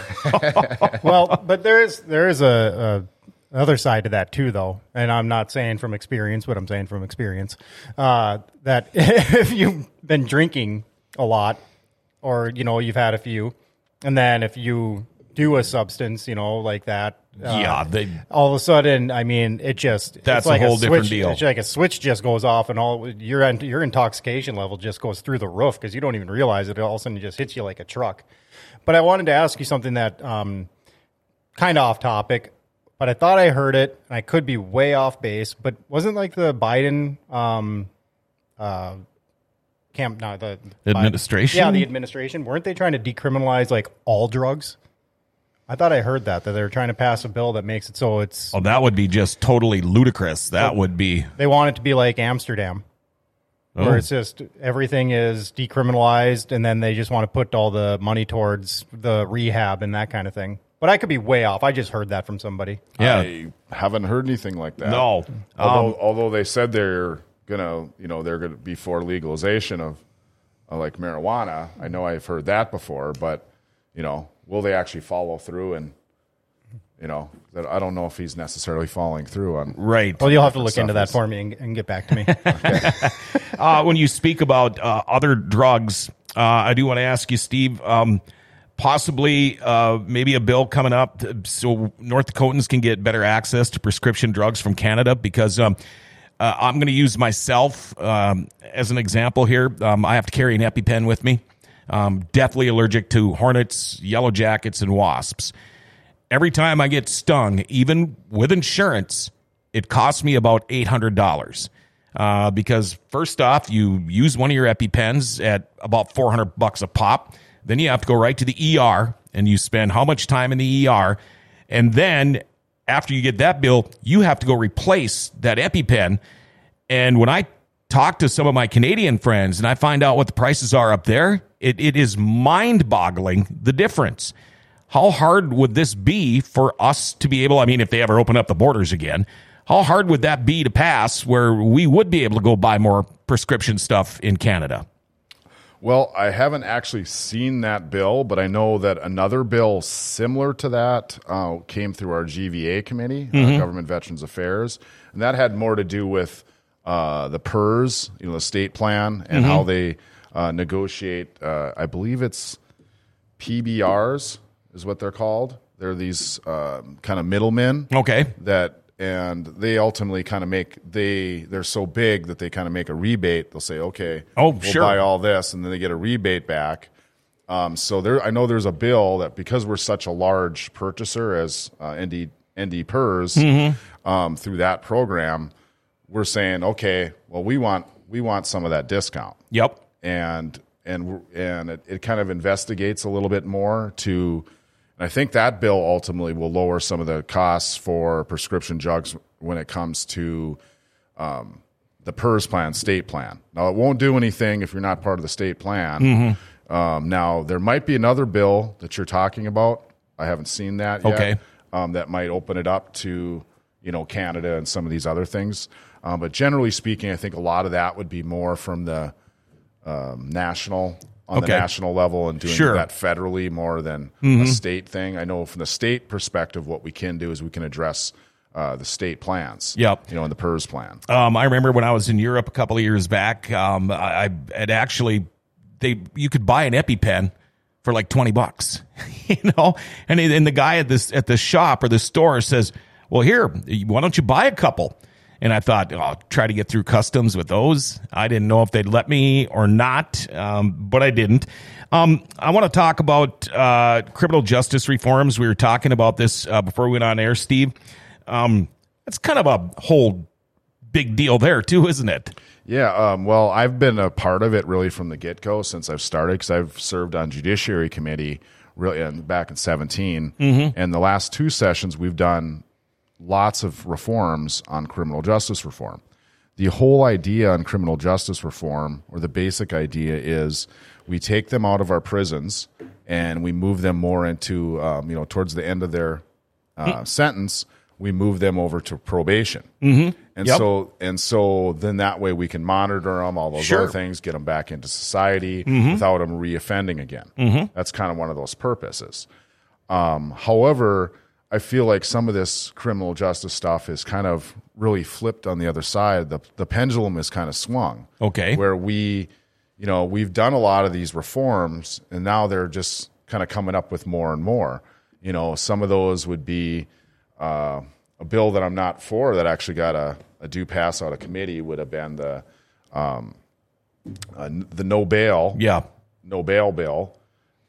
well, but there is there is a, a other side to that too, though, and I'm not saying from experience, but I'm saying from experience uh, that if you've been drinking a lot, or you know you've had a few, and then if you do a substance, you know, like that. uh, yeah, they, all of a sudden, I mean, it just That's it's like a whole different switch, deal. It's like a switch just goes off, and all your your intoxication level just goes through the roof because you don't even realize it. All of a sudden, it just hits you like a truck. But I wanted to ask you something that um, kind of off topic, but I thought I heard it, and I could be way off base. But wasn't like the Biden um, uh, camp, no, the the Biden- Administration? yeah, the administration weren't they trying to decriminalize like all drugs? I thought I heard that that they're trying to pass a bill that makes it so it's oh, that would be just totally ludicrous. That would be. they want it to be like Amsterdam, where Oh. it's just everything is decriminalized, and then they just want to put all the money towards the rehab and that kind of thing. But I could be way off. I just heard that from somebody. Yeah. I haven't heard anything like that. No. Although, Um, although they said they're gonna, you know, they're gonna be for legalization of uh, like marijuana. I know I've heard that before, but you know, will they actually follow through? And you know, I don't know if he's necessarily following through on. Right. Well, you'll have to look into that for me and, and get back to me. uh, when you speak about uh, other drugs, uh, I do want to ask you, Steve. Um, possibly, uh, maybe a bill coming up to- so North Dakotans can get better access to prescription drugs from Canada. Because um, uh, I'm going to use myself um, as an example here. Um, I have to carry an EpiPen with me. Um, deathly allergic to hornets, yellow jackets, and wasps every time I get stung, even with insurance, it costs me about eight hundred dollars. Uh, because first off, you use one of your EpiPens at about four hundred bucks a pop. Then you have to go right to the ER, and you spend how much time in the ER, and then after you get that bill, you have to go replace that EpiPen. And when I talk to some of my Canadian friends and I find out what the prices are up there, it, it is mind boggling the difference. How hard would this be for us to be able? I mean, if they ever open up the borders again, how hard would that be to pass where we would be able to go buy more prescription stuff in Canada? Well, I haven't actually seen that bill, but I know that another bill similar to that uh, came through our GVA committee, uh, Government Veterans Affairs, and that had more to do with uh, the PERS, you know, the state plan, and how they uh, negotiate. Uh, I believe it's PBRs is what they're called. They're these um, kind of middlemen Okay. that and they ultimately kind of make they they're so big that they kind of make a rebate they'll say okay Oh, we'll sure. buy all this and then they get a rebate back um, so there i know there's a bill that because we're such a large purchaser as uh, nd nd pers Mm-hmm. um, through that program we're saying okay well we want we want some of that discount Yep. And and and it, it kind of investigates a little bit more to And I think that bill ultimately will lower some of the costs for prescription drugs when it comes to um, the PERS plan, state plan. Now, it won't do anything if you're not part of the state plan. Mm-hmm. Um, now, there might be another bill that you're talking about. I haven't seen that yet. Okay. Um, that might open it up to you know Canada and some of these other things. Um, but generally speaking, I think a lot of that would be more from the um, national on Okay. the national level and doing Sure. that federally more than a state thing. I know from the state perspective, what we can do is we can address uh, the state plans. Yep. You know, in the PERS plan. Um, I remember when I was in Europe a couple of years back. Um, I, I had actually they you could buy an EpiPen for like twenty bucks, you know, and and the guy at this at the shop or the store says, "Well, here, why don't you buy a couple?" And I thought, oh, I'll try to get through customs with those. I didn't know if they'd let me or not, um, but I didn't. Um, I want to talk about uh, criminal justice reforms. We were talking about this uh, before we went on air, Steve. Um, it's kind of a whole big deal there too, isn't it? Yeah, um, well, I've been a part of it really from the get go since I've started because I've served on Judiciary Committee really in, back in 17. And the last two sessions, we've done lots of reforms on criminal justice reform. The whole idea on criminal justice reform, or the basic idea, is we take them out of our prisons and we move them more into, um, you know, towards the end of their uh, sentence, we move them over to probation. Mm-hmm. And Yep. so, and so then that way we can monitor them, all those Sure. other things, get them back into society without them reoffending again. That's kind of one of those purposes. Um, however, I feel like some of this criminal justice stuff is kind of really flipped on the other side. The the pendulum is kind of swung. Okay. Where we, you know, we've done a lot of these reforms and now they're just kind of coming up with more and more. You know, some of those would be uh, a bill that I'm not for that actually got a, a due pass out of committee would have been the um, uh, the no bail Yeah. no bail bill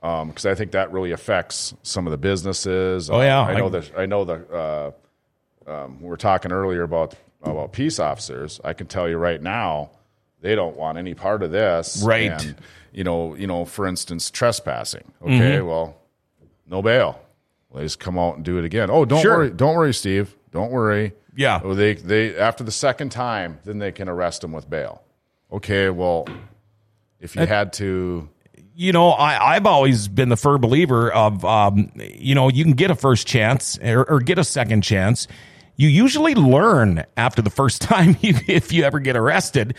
because I think that really affects some of the businesses. Oh, yeah. I know that. I know that. Uh, um, we were talking earlier about about peace officers. I can tell you right now, they don't want any part of this. Right. And, you know, you know, for instance, trespassing. Okay, Mm-hmm. well, no bail. Well, they just come out and do it again. Oh, don't Sure. worry, don't worry, Steve. Don't worry. Yeah. Oh, they they after the second time, then they can arrest them with bail. Okay, well, if you had to you know, I, I've always been the firm believer of, um, you know, you can get a first chance or, or get a second chance. You usually learn after the first time you, if you ever get arrested.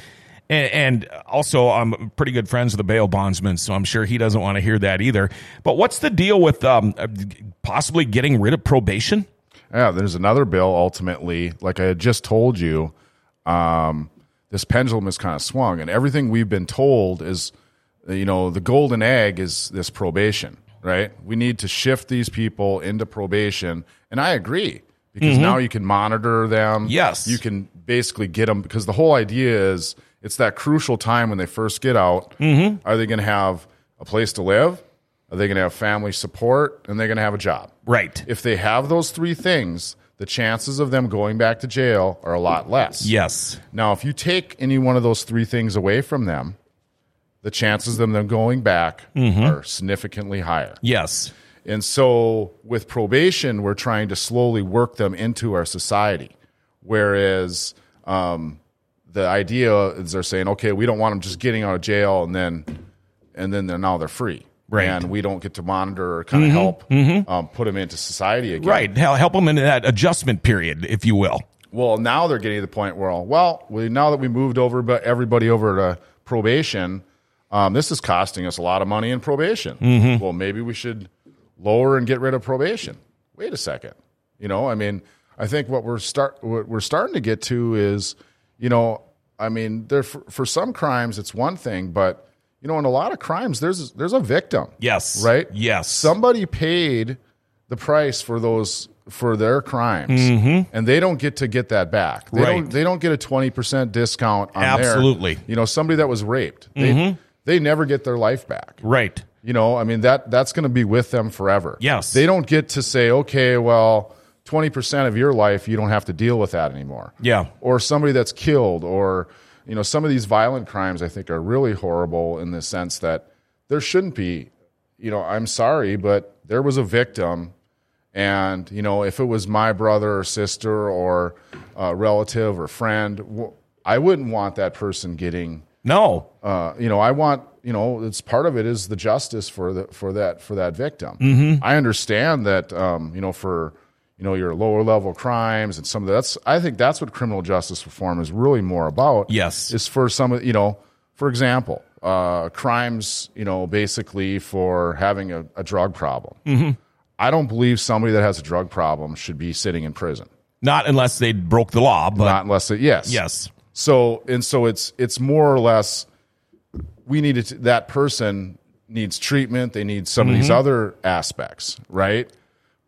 And, and also, I'm pretty good friends with the bail bondsman, so I'm sure he doesn't want to hear that either. But what's the deal with um, possibly getting rid of probation? Yeah, there's another bill ultimately, like I had just told you, um, this pendulum is kind of swung, and everything we've been told is, Uh, you know, the golden egg is this probation, right? We need to shift these people into probation, and I agree because mm-hmm. now you can monitor them. Yes. you can basically get them because the whole idea is it's that crucial time when they first get out. Mm-hmm. Are they going to have a place to live? Are they going to have family support? And they're going to have a job. Right. If they have those three things, the chances of them going back to jail are a lot less. Yes. Now, if you take any one of those three things away from them, the chances of them going back are significantly higher. Yes. And so with probation, we're trying to slowly work them into our society. Whereas um, the idea is they're saying, okay, we don't want them just getting out of jail and then and then they're now they're free. Right. Mm-hmm. And we don't get to monitor or kind of help um, put them into society again. Right. Help them in that adjustment period, if you will. Well, now they're getting to the point where, well, we, now that we moved over, but everybody over to probation, um, this is costing us a lot of money in probation. Mm-hmm. Well, maybe we should lower and get rid of probation. Wait a second. You know, I mean, I think what we're start what we're starting to get to is, you know, I mean, there for, for some crimes it's one thing, but you know, in a lot of crimes there's there's a victim. Yes. Right? Yes. Somebody paid the price for those for their crimes, and they don't get to get that back. They Mm-hmm. Right. don't. They don't get a twenty percent discount on Absolutely. Mm-hmm. you know, somebody that was raped, they they never get their life back. Right. You know, I mean that that's going to be with them forever. Yes. they don't get to say, okay, well, twenty percent of your life you don't have to deal with that anymore. Yeah. or somebody that's killed, or you know, some of these violent crimes I think are really horrible in the sense that there shouldn't be, you know, I'm sorry, but there was a victim, and you know, if it was my brother or sister or a relative or friend, I wouldn't want that person getting. No. Uh, you know, I want you know, it's part of it is the justice for the for that for that victim. I understand that um, you know for you know your lower level crimes and some of that's I think that's what criminal justice reform is really more about. Yes. is for some of you know, for example, uh, crimes you know basically for having a, a drug problem. I don't believe somebody that has a drug problem should be sitting in prison. Not unless they broke the law, but Not unless it yes yes. So and so it's it's more or less we needed to, that person needs treatment. They need some of these other aspects, right?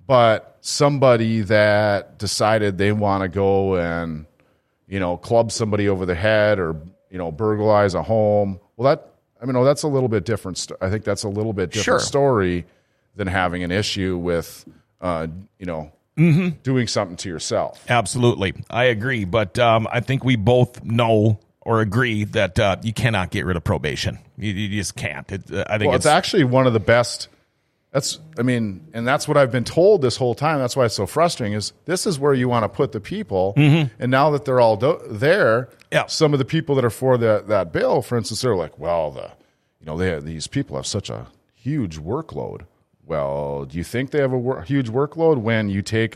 But somebody that decided they want to go and you know club somebody over the head or you know burglarize a home, well that I mean, oh, that's a little bit different. St- I think that's a little bit different Sure. story than having an issue with uh, you know doing something to yourself. Absolutely. I agree. But um, I think we both know or agree that uh, you cannot get rid of probation. You, you just can't. It, uh, I think Well, it's, it's actually one of the best. That's, I mean, and that's what I've been told this whole time. That's why it's so frustrating. Is this is where you want to put the people, and now that they're all do- there, Mm-hmm. Yeah. some of the people that are for that that bill, for instance, they're like, well, the, you know, they these people have such a huge workload. Well, do you think they have a wor- huge workload when you take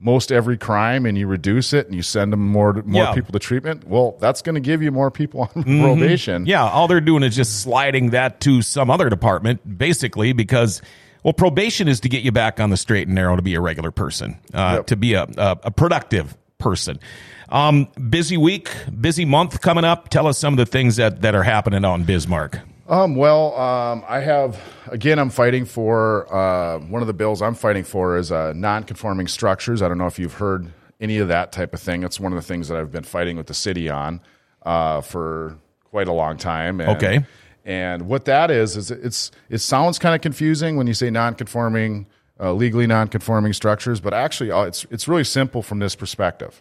most every crime and you reduce it and you send them more more Yeah. people to treatment? Well, that's going to give you more people on probation. Mm-hmm. yeah, all they're doing is just sliding that to some other department, basically, because. Well, probation is to get you back on the straight and narrow to be a regular person, uh, Yep. to be a, a, a productive person. Um, busy week, busy month coming up. Tell us some of the things that, that are happening on Bismarck. Um, well, um, I have again. I'm fighting for uh, one of the bills. I'm fighting for is uh, non-conforming structures. I don't know if you've heard any of that type of thing. It's one of the things that I've been fighting with the city on uh, for quite a long time. And, Okay. And what that is is it's it sounds kind of confusing when you say non-conforming, uh, legally non-conforming structures, but actually uh, it's it's really simple from this perspective.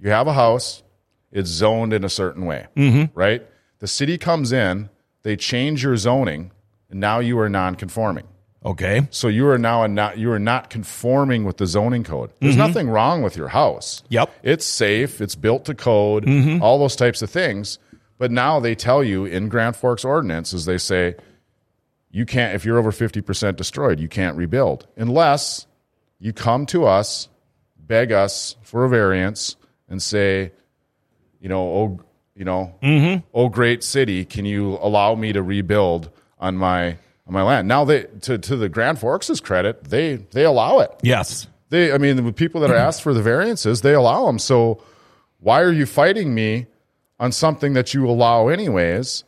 You have a house, it's zoned in a certain way, right? The city comes in, they change your zoning, and now you are non-conforming. Okay. So you are now a not you are not conforming with the zoning code. There's mm-hmm. nothing wrong with your house. Yep. It's safe, it's built to code, mm-hmm. all those types of things. But now they tell you in Grand Forks ordinance is they say you can't if you're over 50% destroyed, you can't rebuild unless you come to us, beg us for a variance and say, you know, oh, you know, mm-hmm. oh great city, can you allow me to rebuild on my on my land? Now they to to the Grand Forks' credit, they they allow it. Yes. They, I mean, the people that are mm-hmm. asked for the variances, they allow them. So why are you fighting me on something that you allow anyways?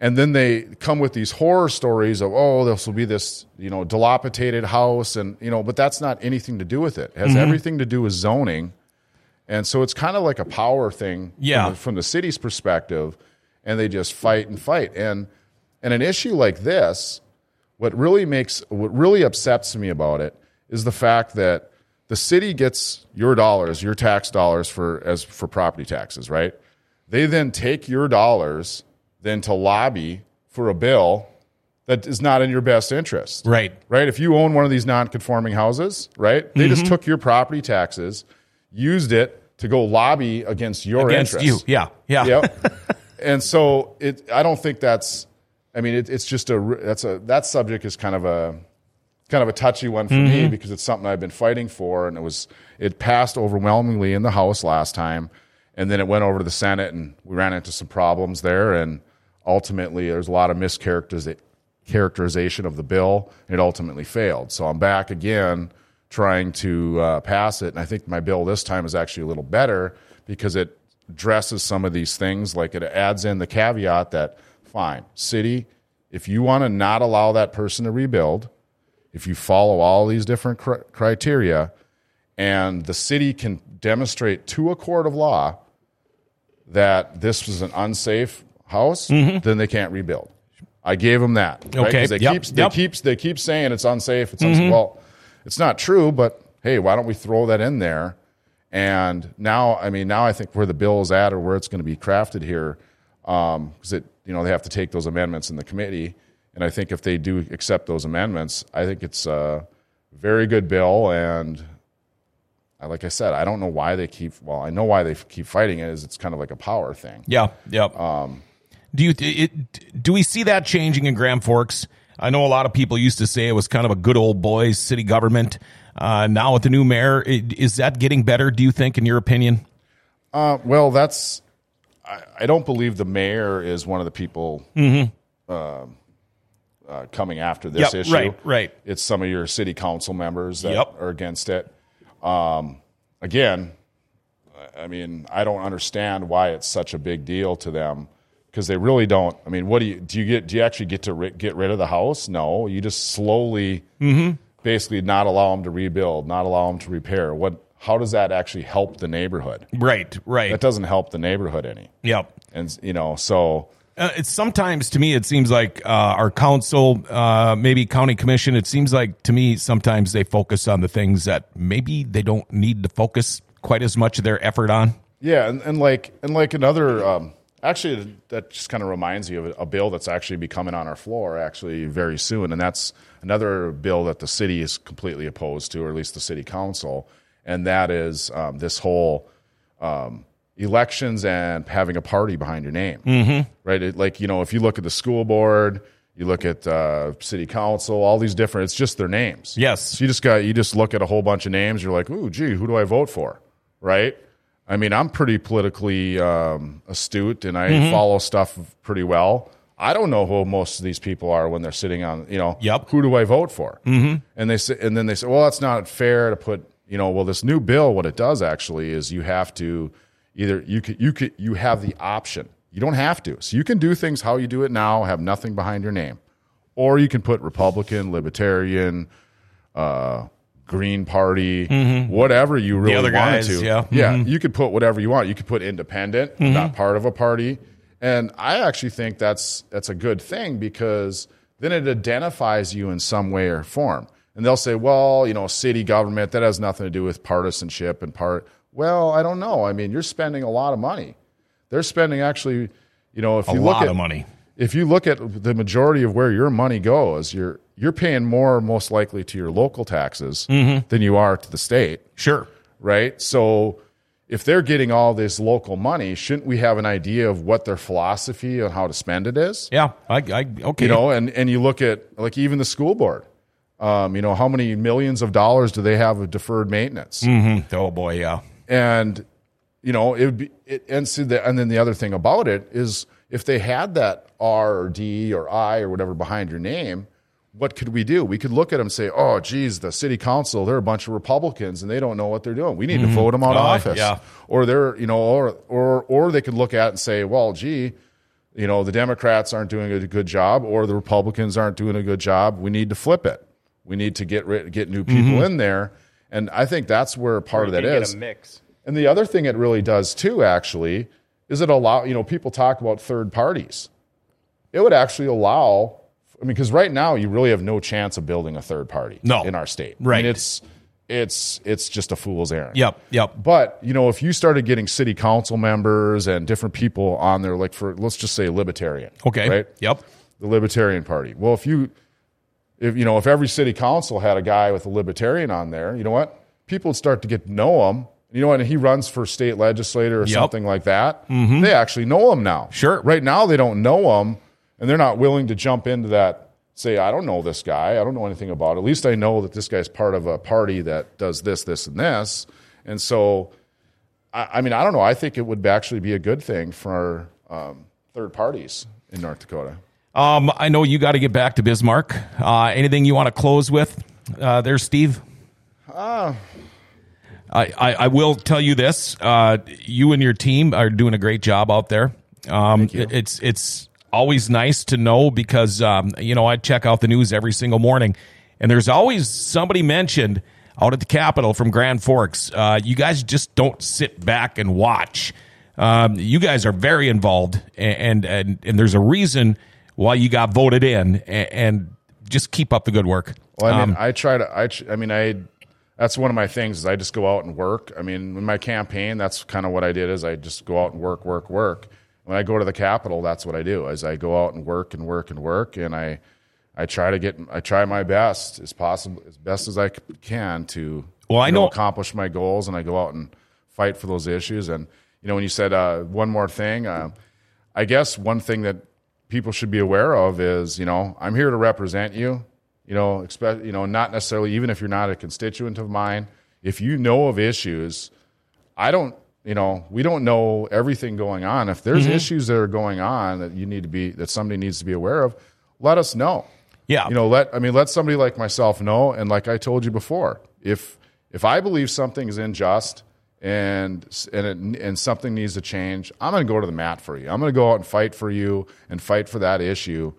And then they come with these horror stories of, oh, this will be this, you know, dilapidated house, and you know, but that's not anything to do with it. It has mm-hmm. everything to do with zoning, and so it's kind of like a power thing, Yeah. from the, from the city's perspective, and they just fight and fight. And and an issue like this, what really makes what really upsets me about it is the fact that the city gets your dollars, your tax dollars for as for property taxes, right? They then take your dollars then to lobby for a bill that is not in your best interest. Right. Right? If you own one of these non-conforming houses, right? They just mm-hmm. took your property taxes, used it to go lobby against your Against interests. you. Yeah. Yeah. Yep. and so it, I don't think that's. I mean, it, it's just a. That's a. That subject is kind of a, kind of a touchy one for me mm-hmm. because it's something I've been fighting for, and it was. It passed overwhelmingly in the House last time, and then it went over to the Senate, and we ran into some problems there, and ultimately there's a lot of mischaracterization characterization of the bill, and it ultimately failed. So I'm back again trying to uh, pass it, and I think my bill this time is actually a little better because it addresses some of these things. Like it adds in the caveat that, fine, city, if you want to not allow that person to rebuild, if you follow all these different cr- criteria, and the city can demonstrate to a court of law that this was an unsafe house, then they can't rebuild. I gave them that. right? Mm-hmm. Okay. They, Yep. keep, they, Yep. keep, they keep saying it's unsafe. It's unsafe. Well, it's not true, but hey, why don't we throw that in there? And now, I mean, now I think where the bill is at or where it's going to be crafted here, because it, you know, they have to take those amendments in the committee, And I think if they do accept those amendments, I think it's a very good bill. And I- like I said, I don't know why they keep. Well, I know why they keep fighting it. Is it's kind of like a power thing. Yeah, yep. Um, do you it, do we see that changing in Grand Forks? I know a lot of people used to say it was kind of a good old boys city government. Uh, now with the new mayor, is that getting better? Do you think, in your opinion? Uh, well, that's. I, I don't believe the mayor is one of the people um, uh, coming after this Mm-hmm. Yep, issue. right, right. It's some of your city council members that Yep. are against it. Um, again, I mean, I don't understand why it's such a big deal to them because they really don't. I mean, what do you do? You get do you actually get to ri- get rid of the house? No, you just slowly, Mm-hmm. basically, not allow them to rebuild, not allow them to repair. What? How does that actually help the neighborhood? Right, right. That doesn't help the neighborhood any. yep. And you know, so Uh, it's sometimes to me it seems like uh, our council, uh, maybe county commission. It seems like to me sometimes they focus on the things that maybe they don't need to focus quite as much of their effort on. yeah, and, and like and like another. Um, actually, that just kind of reminds you of a, bill that's actually becoming on our floor actually very soon, and that's another bill that the city is completely opposed to, or at least the city council, and that is um, this whole. Um, elections and having a party behind your name, mm-hmm. right? It, like you know, if you look at the school board, you look at uh, city council, all these different. It's just their names. Yes. So you just got you just look at a whole bunch of names. You're like, ooh, gee, who do I vote for? Right? I mean, I'm pretty politically um, astute, and I follow stuff pretty well. I don't know who most of these people are when they're sitting on, you know, Yep. who do I vote for? Mm-hmm. And they say, and then they say, well, that's not fair to put, you know, well, this new bill, what it does actually is you have to either you could you could you have the option. You don't have to, so you can do things how you do it now, have nothing behind your name, or you can put Republican, Libertarian, uh, Green Party, mm-hmm. whatever you really wanted guys, to. yeah. yeah. Mm-hmm. You could put whatever you want. You could put independent, mm-hmm. not part of a party, and I actually think that's that's a good thing because then it identifies you in some way or form. And they'll say, well, you know, city government that has nothing to do with partisanship and part. Well, I don't know. I mean, you're spending a lot of money. They're spending actually, you know, if A you look lot at of money. If you look at the majority of where your money goes, you're you're paying more most likely to your local taxes than you are to the state, Sure. right? So if they're getting all this local money, shouldn't we have an idea of what their philosophy on how to spend it is? Yeah. I, I okay. You know, and and you look at like even the school board. Um, you know, how many millions of dollars do they have of deferred maintenance? Mhm. Oh boy. Yeah. and you know it would be it, and see the, and then the other thing about it is if they had that R or D or I or whatever behind your name, what could we do? We could look at them and say, "Oh, geez, the city council they're a bunch of Republicans and they don't know what they're doing. We need to vote them out of office." yeah. Or they're you know or or or they could look at it and say, "Well, gee." You know the Democrats aren't doing a good job, or the Republicans aren't doing a good job. We need to flip it. We need to get rid, get new people in there, and I think that's where part of that is. mix. And the other thing it really does too, actually, is it allow you know people talk about third parties. It would actually allow. I mean, because right now you really have no chance of building a third party No. in our state. I Right. mean, it's it's it's just a fool's errand. Yep. Yep. But you know, if you started getting city council members and different people on there, like for let's just say libertarian, Okay. right? Yep. the Libertarian Party. Well, if you, if you know, if every city council had a guy with a Libertarian on there, you know what? People would start to get to know him. You know what? And he runs for state legislator or Yep. something like that. They actually know him now. Sure. Right now, they don't know him, and they're not willing to jump into that. Say, I don't know this guy. I don't know anything about. it. At least I know that this guy's part of a party that does this, this, and this. And so, I, I mean, I don't know. I think it would actually be a good thing for um, third parties in North Dakota. Um, I know you got to get back to Bismarck. Uh, anything you want to close with uh, there, Steve? I, I, I will tell you this: uh, you and your team are doing a great job out there. Um, it- It's it's always nice to know because um, you know I check out the news every single morning, and there's always somebody mentioned out at the Capitol from Grand Forks. Uh, you guys just don't sit back and watch. Um, you guys are very involved, and and and there's a reason why you got voted in, and, and just keep up the good work. Well, I mean, Um, I try to. I, I mean, I. That's one of my things. Is I just go out and work. I mean, in my campaign, that's kind of what I did. Is I just go out and work, work, work. When I go to the Capitol, that's what I do. Is I go out and work and work and work, and I, I try to get I try my best as possible as best as I can to Well, I you know- accomplish my goals and I go out and fight for those issues and you know when you said uh, one more thing uh, I guess one thing that people should be aware of is, you know, I'm here to represent you. You know, expect, you know, not necessarily even if you're not a constituent of mine. If you know of issues, I don't, you know, we don't know everything going on. If there's mm-hmm. issues that are going on that you need to be that somebody needs to be aware of, let us know. Yeah. You know, let I mean, let somebody like myself know. And like I told you before, if if I believe something is unjust and and it, and something needs to change, I'm going to go to the mat for you. I'm going to go out and fight for you and fight for that issue.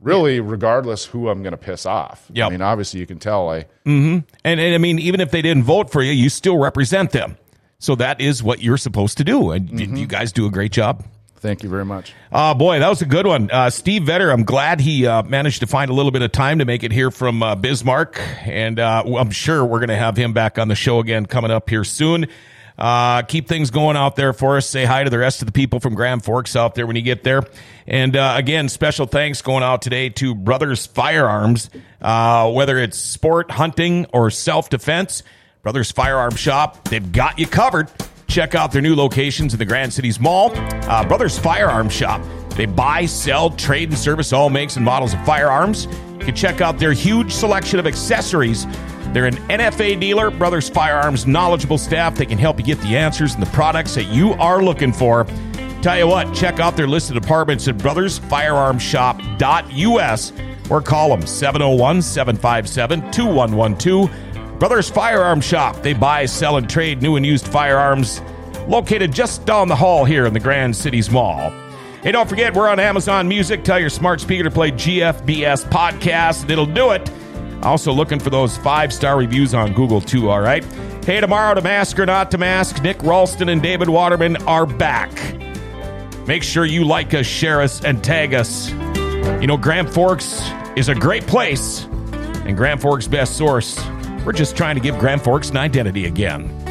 Really, regardless who I'm going to piss off. Yep. I mean, obviously, you can tell I And, and I mean, even if they didn't vote for you, you still represent them. So that is what you're supposed to do. And y- you guys do a great job. thank you very much. Uh, boy, that was a good one. Uh, Steve Vetter, I'm glad he uh, managed to find a little bit of time to make it here from uh, Bismarck. And uh, I'm sure we're going to have him back on the show again coming up here soon. Uh, keep things going out there for us. Say hi to the rest of the people from Grand Forks out there when you get there. And uh, again, special thanks going out today to Brothers Firearms. Uh, whether it's sport, hunting, or self defense, Brothers Firearm Shop, they've got you covered. Check out their new locations in the Grand Cities Mall. Uh, Brothers Firearm Shop. They buy, sell, trade, and service all makes and models of firearms. You can check out their huge selection of accessories. They're an NFA dealer, Brothers Firearms, knowledgeable staff. They can help you get the answers and the products that you are looking for. Tell you what, check out their list of departments at brothersfirearmshop.us or call them 701 757 2112. Brothers Firearm Shop. They buy, sell, and trade new and used firearms located just down the hall here in the Grand Cities Mall. Hey, don't forget, we're on Amazon Music. Tell your smart speaker to play GFBS podcast, and it'll do it. Also, looking for those five star reviews on Google, too, all right? Hey, tomorrow, to mask or not to mask, Nick Ralston and David Waterman are back. Make sure you like us, share us, and tag us. You know, Grand Forks is a great place, and Grand Forks' best source. We're just trying to give Grand Forks an identity again.